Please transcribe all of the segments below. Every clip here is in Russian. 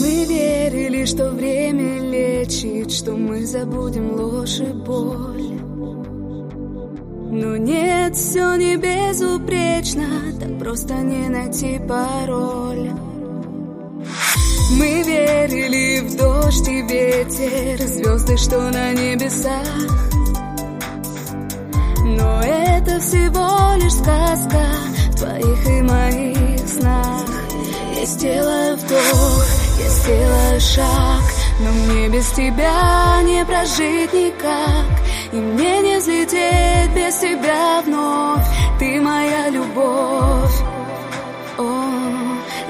Мы верили, что время лечит, что мы забудем ложь и боль. Но нет, все не безупречно, так просто не найти пароль. Мы верили в дождь и ветер, звезды, что на небесах. Но это всего лишь сказка в твоих и моих снах. Я сделаю вдох, я сделаю шаг, но мне без тебя не прожить никак. И мне не взлететь без тебя вновь, ты моя любовь. О,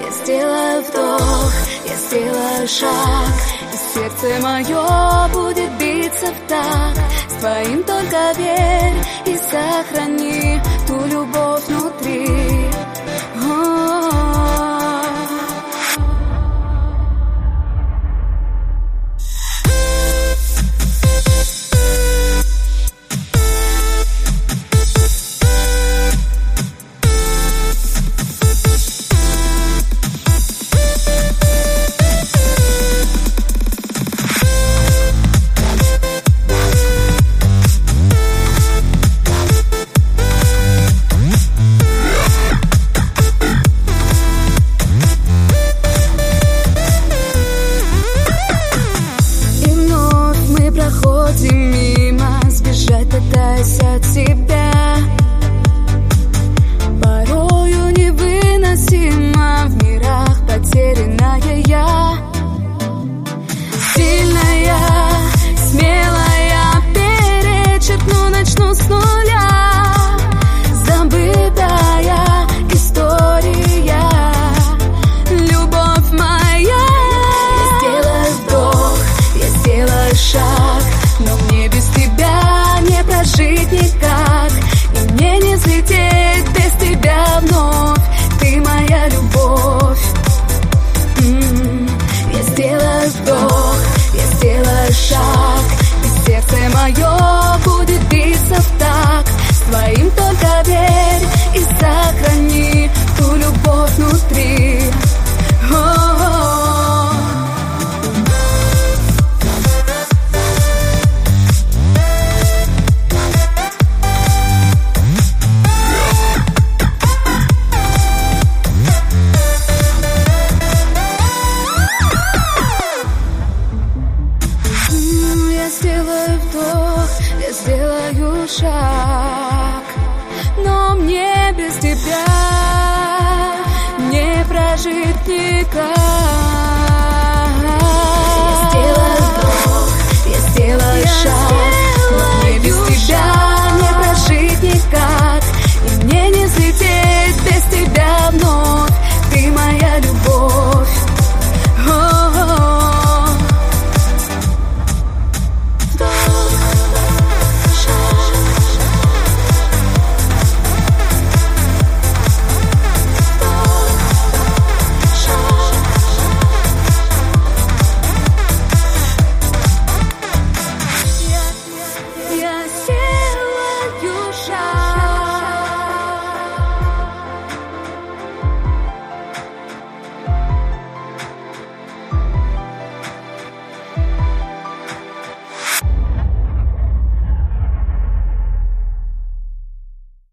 я сделаю вдох, я сделаю шаг, и сердце мое будет биться в так. С твоим только верь и сохрани ту любовь внутри. Шаг Но мне без тебя не прожить никак. Я сделаю вдох, я сделаю шаг Но мне без тебя